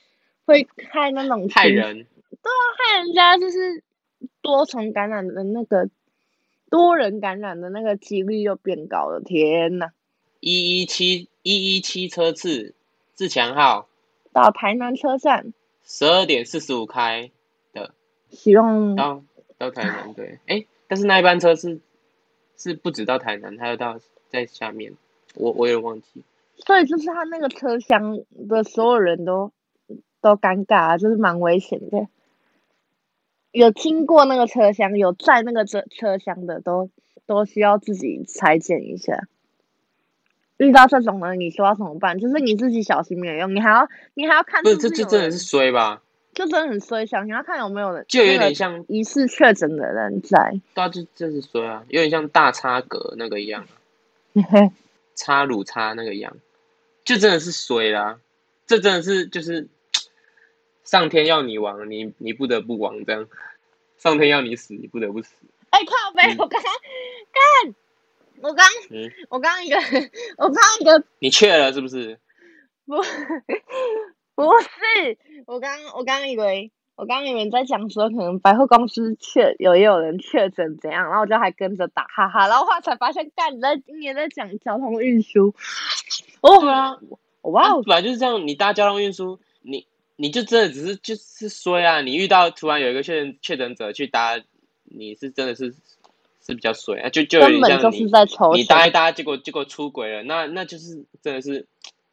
会害那种害人。对啊，害人家就是多重感染的那个多人感染的那个几率又变高了。天呐，一一七一一七车次，自强号到台南车站，十二点四十五开的，希望到到台南对，哎、欸，但是那一班车是。是不止到台南，还有到在下面，我我也忘记。所以就是他那个车厢的所有人都都尴尬，啊就是蛮危险的。有经过那个车厢，有在那个车车厢的，都都需要自己裁剪一下。遇到这种人，你说要怎么办？就是你自己小心没有用，你还要你还要看是是。不是，这这真的是衰吧？就真的很衰，想你要看有没有人，就有点像疑似确诊的人在。对啊，就就是衰啊，有点像大差格那个一样，插乳插那个一样，就真的是衰啦、啊。这真的是就是上天要你亡，你你不得不亡这样；上天要你死，你不得不死。哎、欸，靠北！我刚刚干，我刚，嗯，我刚一个，我刚一个，你确了是不是？不。不是，我刚我刚以为我刚以为在讲说可能百货公司确有也有人确诊怎样，然后我就还跟着打哈哈，然后后来才发现，干你在你也在讲交通运输。哦，对啊，哇，本来就是这样，你搭交通运输，你你就真的只是就是衰啊，你遇到突然有一个确诊确诊者去搭，你是真的是是比较衰啊，就就有点像你你搭一搭，结果结果出轨了，那那就是真的是。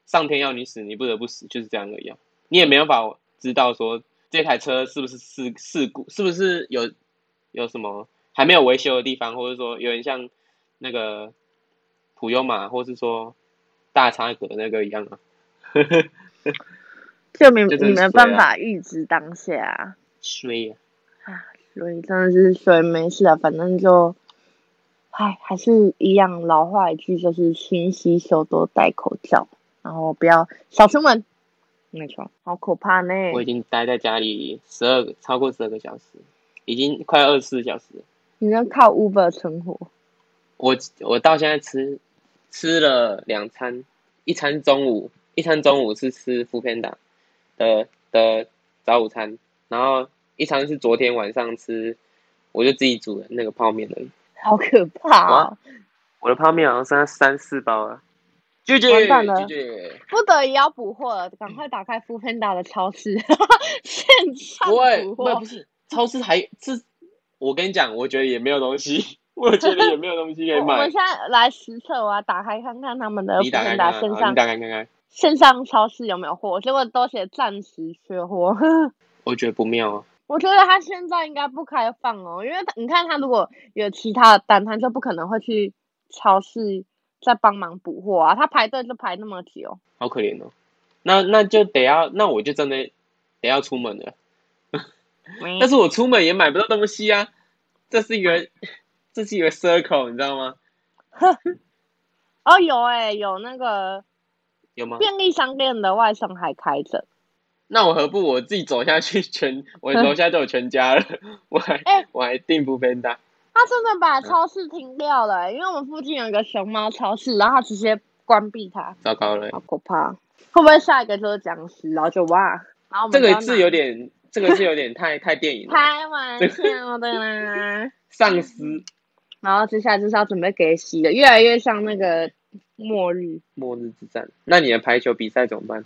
上天要你死，你不得不死，就是这样而已。你也没有办法知道说这台车是不是事事故，是不是有有什么还没有维修的地方，或者说有点像那个普悠玛，或是说大叉格那个一样啊。就没你没办法预知当下。衰啊！啊，所以真的是衰，没事啊，反正就。唉，还是一样老话一句，就是勤洗手，多戴口罩，然后不要少出门。没错，好可怕呢。我已经待在家里十二个，超过十二个小时，已经快二十四小时。你要靠 Uber 存活？我我到现在吃吃了两餐，一餐中午，一餐中午是吃 foodpanda 的的早午餐，然后一餐是昨天晚上吃，我就自己煮的那个泡面的。好可怕啊！我的泡面好像剩三四包了，拒绝，拒绝，不得已要补货了，赶快打开 foodpanda 的超市，现场补货。不是，超市还是，我跟你讲，我觉得也没有东西，我觉得也没有东西可以 买。我们现在来实测，我要打开看看他们的 foodpanda 身上，打开看看线上超市有没有货，结果都写暂时缺货。我觉得不妙啊。我觉得他现在应该不开放哦，因为你看他如果有其他的单，他就不可能会去超市再帮忙补货啊。他排队就排那么久，好可怜哦。那那就得要，那我就真的得要出门了。但是我出门也买不到东西啊。这是一个，这是一个 circle，你知道吗？哦，有哎、欸，有那个有吗？便利商店的外送还开着。那我何不我自己走下去全，我楼下就有全家了，我还、欸、我还订不便当。他真的把超市停掉了、欸，因为我们附近有一个熊猫超市，然后他直接关闭它。糟糕了，好可怕！会不会下一个就是僵尸，然后就哇？然后这个是有点，这个字有点太太电影了。开玩笑的啦。丧尸。然后接下来就是要准备给洗的，越来越像那个末日。末日之战。那你的排球比赛怎么办？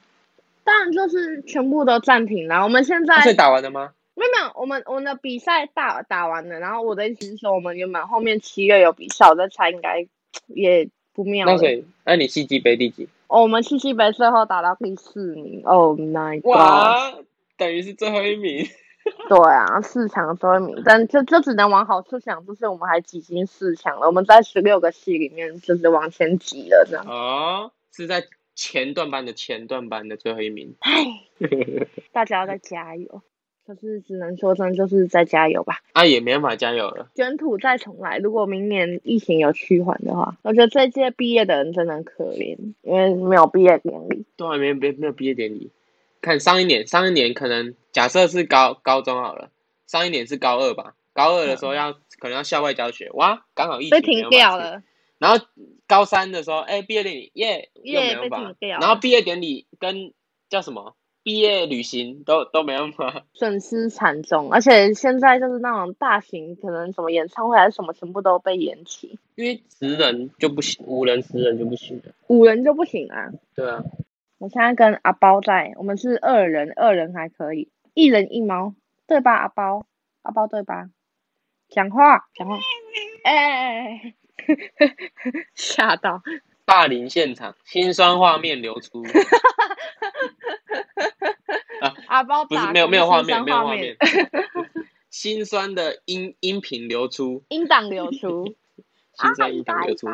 当然就是全部都暂停了。我们现在是打完了吗？没有没有，我们我们的比赛打打完了。然后我的意思是说，我们原本后面七月有比赛，我在猜应该也不妙。那所以，那你七级杯第几？哦，我们七级杯最后打到第四名。Oh my god！哇，等于是最后一名。对啊，四强最后一名，但就就只能往好处想，就是我们还挤进四强了。我们在十六个系里面就是往前挤了，这样。哦，是在。前段班的前段班的最后一名，唉，大家要再加油，可是只能说真的就是再加油吧。啊，也没办法加油了，卷土再重来。如果明年疫情有趋缓的话，我觉得这届毕业的人真的很可怜，因为没有毕业典礼，都还没没没有毕业典礼。看上一年，上一年可能假设是高高中好了，上一年是高二吧，高二的时候要、嗯、可能要校外教学，哇，刚好疫情停掉了。然后高三的时候，哎，毕业典礼耶，又没办法。然后毕业典礼跟叫什么毕业旅行都都没办法，损失惨重。而且现在就是那种大型，可能什么演唱会还是什么，全部都被延期。因为十人就不行，五人十人就不行了。五人就不行啊？对啊。我现在跟阿包在，我们是二人，二人还可以，一人一猫，对吧？阿包，阿包对吧？讲话，讲话，哎。吓到！霸凌现场，心酸画面流出。啊，阿包不是没有没有画面，没有画面。心酸的音音频流出，音档流出，心酸音档流出。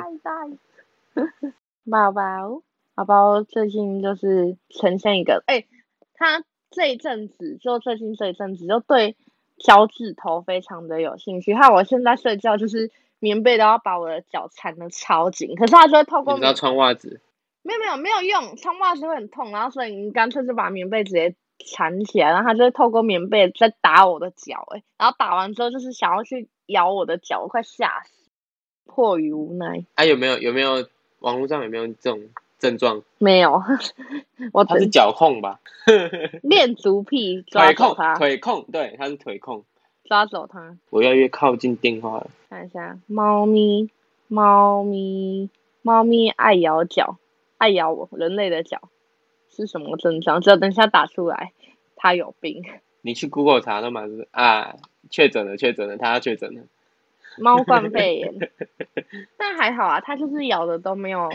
宝宝，宝宝最近就是呈现一个，哎、欸，他这一阵子就最近这一阵子就对脚趾头非常的有兴趣，害我现在睡觉就是。棉被都要把我的脚缠得超紧，可是他就会透过你知道穿袜子，没有没有没有用，穿袜子会很痛，然后所以你干脆就把棉被直接缠起来，然后他就会透过棉被在打我的脚，哎，然后打完之后就是想要去咬我的脚，我快吓死，迫于无奈。哎、啊，有没有有没有网络上有没有这种症状？没有，我他是脚控吧？恋足癖，腿控，腿控，对，他是腿控。抓走他！我越来越靠近电话了。看一下，猫咪，猫咪，猫咪爱咬脚，爱咬我人类的脚，是什么症状？只要等一下打出来，它有病。你去 Google 查了嘛？是啊，确诊了，确诊了，它要确诊了。猫冠肺炎，但还好啊，它就是咬的都没有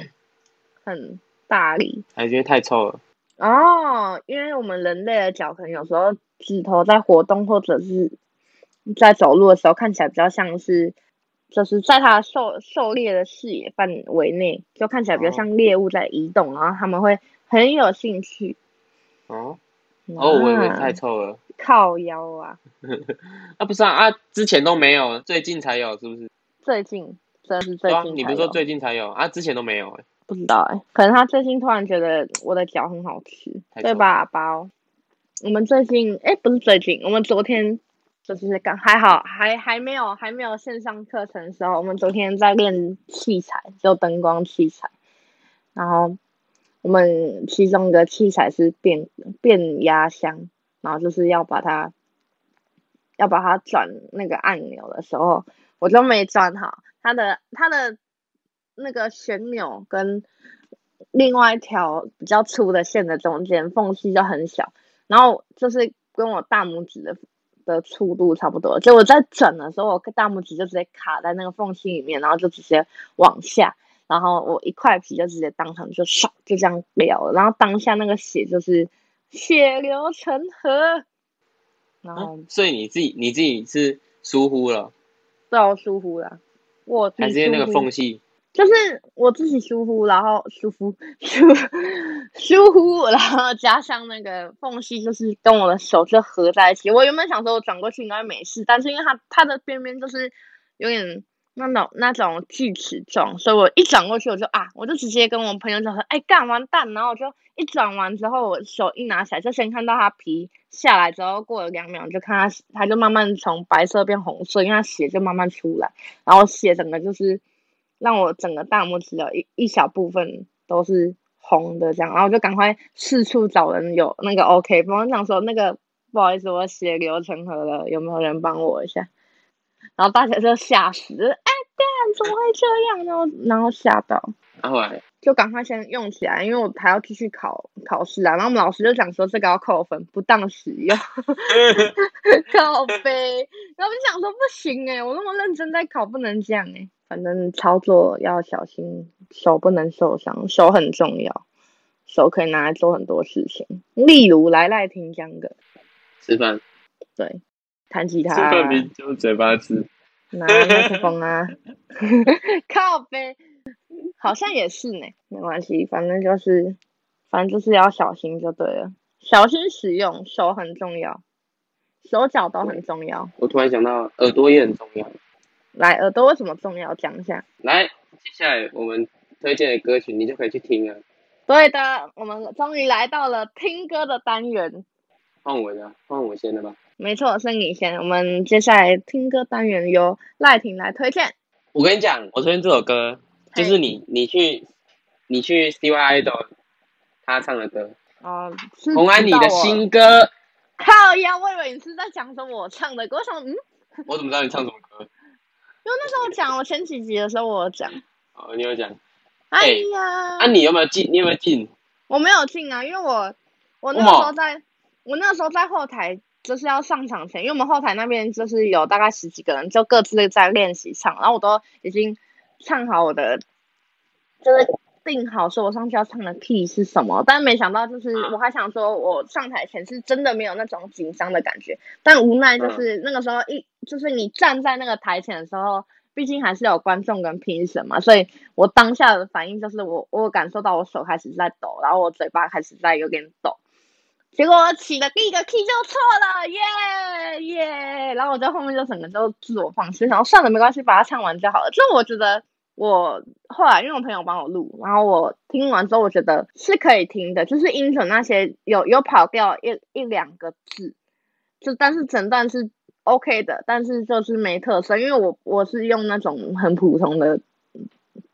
很大力，还觉得太臭了。哦，因为我们人类的脚可能有时候指头在活动，或者是在走路的时候，看起来比较像是，就是在它狩狩猎的视野范围内，就看起来比较像猎物在移动，哦、然后他们会很有兴趣。哦，哦，我以为太臭了。靠腰啊！啊，不是啊啊，之前都没有，最近才有，是不是？最近，真的是最近、啊。你不是说最近才有啊？之前都没有哎、欸。不知道哎、欸，可能他最近突然觉得我的脚很好吃，对吧，包？我们最近哎、欸，不是最近，我们昨天就是刚还好，还还没有还没有线上课程的时候，我们昨天在练器材，就灯光器材，然后我们其中的器材是变变压箱，然后就是要把它要把它转那个按钮的时候，我就没转好，它的它的。那个旋钮跟另外一条比较粗的线的中间缝隙就很小，然后就是跟我大拇指的的粗度差不多，就我在转的时候，我大拇指就直接卡在那个缝隙里面，然后就直接往下，然后我一块皮就直接当场就唰就这样掉了，然后当下那个血就是血流成河，然后、啊、所以你自己你自己是疏忽了，对，我疏忽了，我还是那个缝隙。就是我自己疏忽，然后疏忽疏疏忽，然后加上那个缝隙，就是跟我的手就合在一起。我原本想说我转过去应该没事，但是因为它它的边边就是有点那种那种锯齿状，所以我一转过去我就啊，我就直接跟我朋友讲说，哎干完蛋，然后我就一转完之后，我手一拿起来，就先看到它皮下来之后，过了两秒就看它，它就慢慢从白色变红色，因为它血就慢慢出来，然后血整个就是。让我整个大拇指有一一小部分都是红的，这样，然后我就赶快四处找人有那个 OK，不用想说那个不好意思，我血流成河了，有没有人帮我一下？然后大家就吓死，哎，干，怎么会这样呢？然后吓到，然后来就赶快先用起来，因为我还要继续考考试啊。然后我们老师就讲说这个要扣分，不当使用 靠背。然后我就想说不行哎，我那么认真在考，不能这样哎。反正操作要小心，手不能受伤，手很重要，手可以拿来做很多事情，例如来赖听讲的吃饭，对，弹吉他，吃饭比用嘴巴吃，拿麦克风啊，靠背，好像也是呢，没关系，反正就是，反正就是要小心就对了，小心使用，手很重要，手脚都很重要。我突然想到，耳朵也很重要。来，耳朵为什么重要？讲一下。来，接下来我们推荐的歌曲，你就可以去听了。对的，我们终于来到了听歌的单元。换我的，换我先的吧。没错，是你先。我们接下来听歌单元由赖婷来推荐。我跟你讲，我推荐这首歌，就是你，你去，你去 CY Idol 他唱的歌。哦。红安妮的新歌。靠呀！我以为你是在讲什么我唱的歌，我想，嗯。我怎么知道你唱什么歌？因为那时候讲，我前几集的时候我有讲。哦，你有讲。哎呀。啊，你有没有进？你有没有进？我没有进啊，因为我我那个时候在，我那个时候在后台，就是要上场前，因为我们后台那边就是有大概十几个人，就各自在练习唱，然后我都已经唱好我的，就是。定好说我上去要唱的 key 是什么，但没想到就是我还想说我上台前是真的没有那种紧张的感觉，但无奈就是那个时候一就是你站在那个台前的时候，毕竟还是有观众跟评审嘛，所以我当下的反应就是我我感受到我手开始在抖，然后我嘴巴开始在有点抖，结果我起的第一个 key 就错了，耶耶，然后我在后面就整个都自我放弃，然后算了没关系，把它唱完就好了，就我觉得。我后来因为我朋友帮我录，然后我听完之后，我觉得是可以听的，就是音准那些有有跑掉一一两个字，就但是整段是 OK 的，但是就是没特色，因为我我是用那种很普通的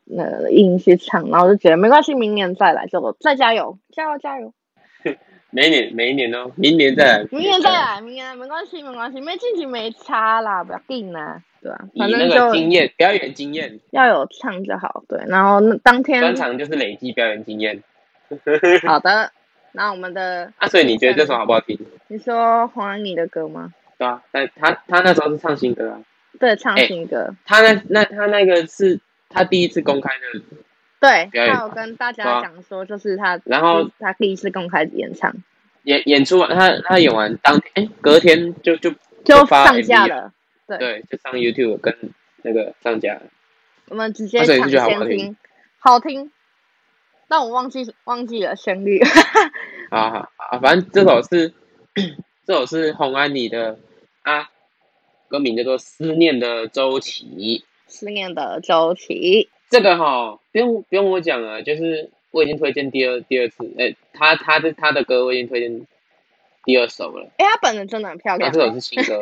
那呃音去唱，然后就觉得没关系，明年再来就再加油，加油加油。每年每一年哦，明年再来，明年再来，明年没关系没关系，没进去没差啦，不要定啦。对啊，反正就那个经验，表演经验要有唱就好。对，然后那当天专场就是累积表演经验。好的，那我们的啊，所以你觉得这首好不好听？你说黄安妮的歌吗？对啊，但他他那时候是唱新歌啊。对，唱新歌。他那那他那个是他第一次公开的对，他有跟大家讲说，就是他，然后他第一次公开演唱，演演出完，他他演完当天，哎，隔天就就就上架了，对。对，就上 YouTube 跟那个上架了。我们直接抢先听，好听，但我忘记忘记了旋律。好好好，反正这首是 这首是红安妮的啊，歌名叫做《思念的周期》。思念的周期，这个哈不用不用我讲了，就是我已经推荐第二第二次，哎、欸，他他的他的歌我已经推荐第二首了。哎、欸，他本人真的很漂亮。这首是新歌。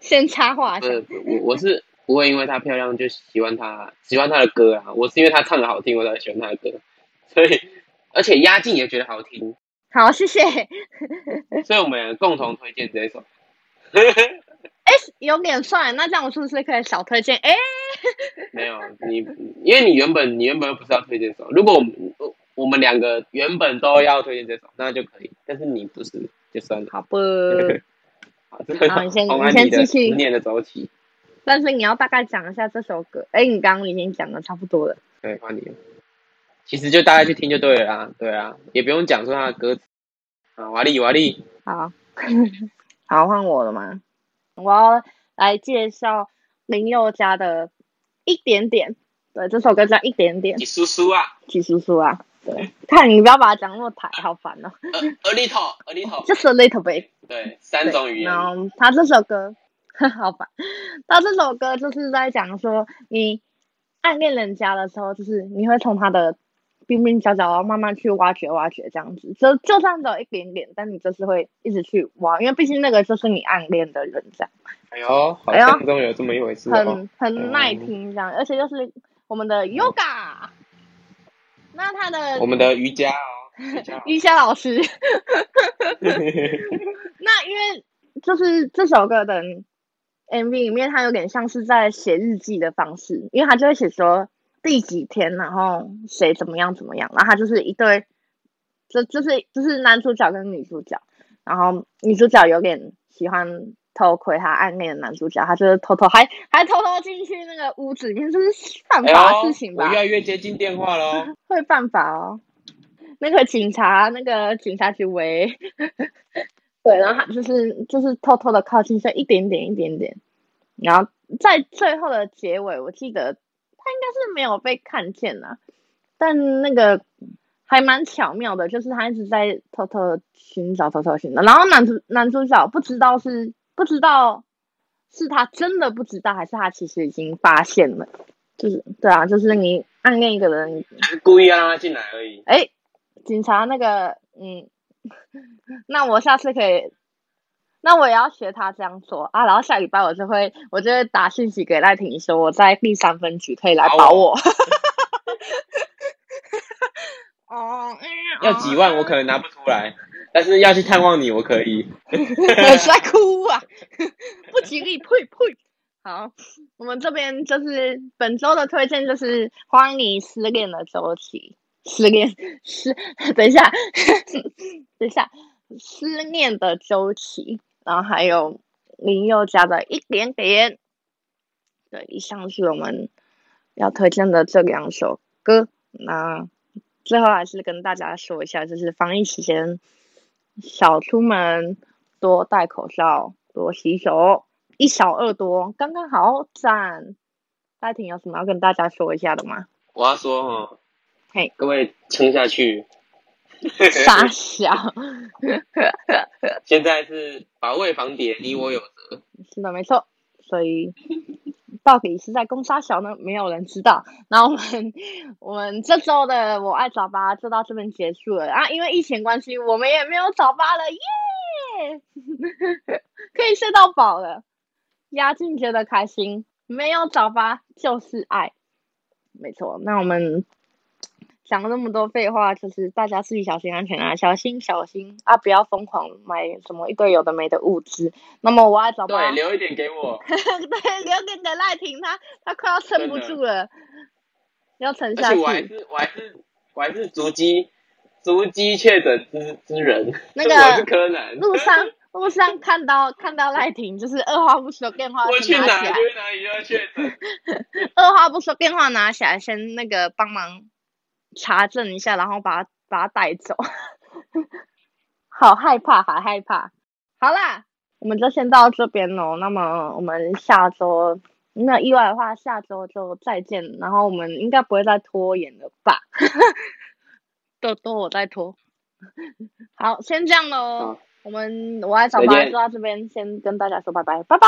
先插话。不是我我是不会因为她漂亮就喜欢她喜欢她的歌啊，我是因为她唱的好听我才喜欢她的歌，所以而且鸭劲也觉得好听。好，谢谢。所以我们共同推荐这一首。哎，有点帅，那这样我是不是可以小推荐？哎，没有你，因为你原本你原本不是要推荐这首，如果我们我们两个原本都要推荐这首，那就可以。但是你不是，就算了。好不？好，你先你先继续。思念的周期。但是你要大概讲一下这首歌。哎，你刚刚已经讲的差不多了。对，换你。其实就大概去听就对了啦。对啊，也不用讲出他的歌词。啊，瓦力瓦力。好，好换我了吗？我要来介绍林宥嘉的一点点，对，这首歌叫一点点。几叔叔啊？几叔叔啊？对，看你不要把它讲那么台，好烦哦。A little，a little, just a little bit。对，三种语言。然后他这首歌，好烦。他这首歌就是在讲说，你暗恋人家的时候，就是你会从他的。边边角角，然后慢慢去挖掘挖掘，这样子，就就算只有一点点，但你就是会一直去挖，因为毕竟那个就是你暗恋的人，这样。哎呦，好像中有这么一回事，哦。很很耐听，这样，嗯，而且就是我们的 Yoga，嗯、那他的我们的瑜伽哦，瑜伽老师。那因为就是这首歌的 MV 里面，他有点像是在写日记的方式，因为他就会写说。第几天，然后谁怎么样怎么样，然后他就是一对，就就是就是男主角跟女主角，然后女主角有点喜欢偷窥他暗恋的男主角，他就是偷偷还还偷偷进去那个屋子里面，就是犯法的事情吧？哎、我越来越接近电话了，会犯法哦。那个警察，那个警察局围，对，然后他就是就是偷偷的靠近，就一点点一点点，然后在最后的结尾，我记得。他应该是没有被看见呐，但那个还蛮巧妙的，就是他一直在偷偷寻找，偷偷寻找。然后男主男主角不知道是不知道是他真的不知道，还是他其实已经发现了。就是对啊，就是你暗恋一个人，故意让他进来而已。哎，警察那个，嗯，那我下次可以。那我也要学他这样做啊，然后下礼拜我就会，我就会打信息给赖婷说我在第三分局可以来保我。哦，要几万我可能拿不出来，但是要去探望你我可以。我在哭啊，不吉利，呸呸。好，我们这边就是本周的推荐就是欢迎失恋的周期，失恋失，等一下，等一下，失恋的周期。然后还有林宥嘉的一点点，对，以上是我们要推荐的这两首歌。那最后还是跟大家说一下，就是防疫期间少出门，多戴口罩，多洗手，一少二多，刚刚好赞。赖廷有什么要跟大家说一下的吗？我要说哦，嘿，各位撑下去。傻小，现在是保卫房谍，你我有责。是的，没错。所以到底是在攻杀小呢？没有人知道。那我们 我们这周的我爱早八就到这边结束了啊！因为疫情关系，我们也没有早八了耶，可以睡到饱了。压境觉得开心，没有早八就是爱，没错。那我们。讲了那么多废话，就是大家自己小心安全啊，小心小心啊，不要疯狂买什么一堆有的没的物资。那么我要找对，留一点给我。对，留点给赖婷，他他快要撑不住了，要撑下去。我还是我还是我还是足迹足迹确诊之之人。那个我是柯南。路上路上看到看到赖婷，就是二话不说电话我去哪拿起来。去哪里要确诊？二话不说电话拿起来，先那个帮忙。查证一下，然后把他把他带走。好害怕，好害怕。好啦，我们就先到这边喽。那么我们下周没有意外的话，下周就再见。然后我们应该不会再拖延了吧？都都我在拖。好，先这样喽。我们我爱草爸就到这边，先跟大家说拜拜，拜拜。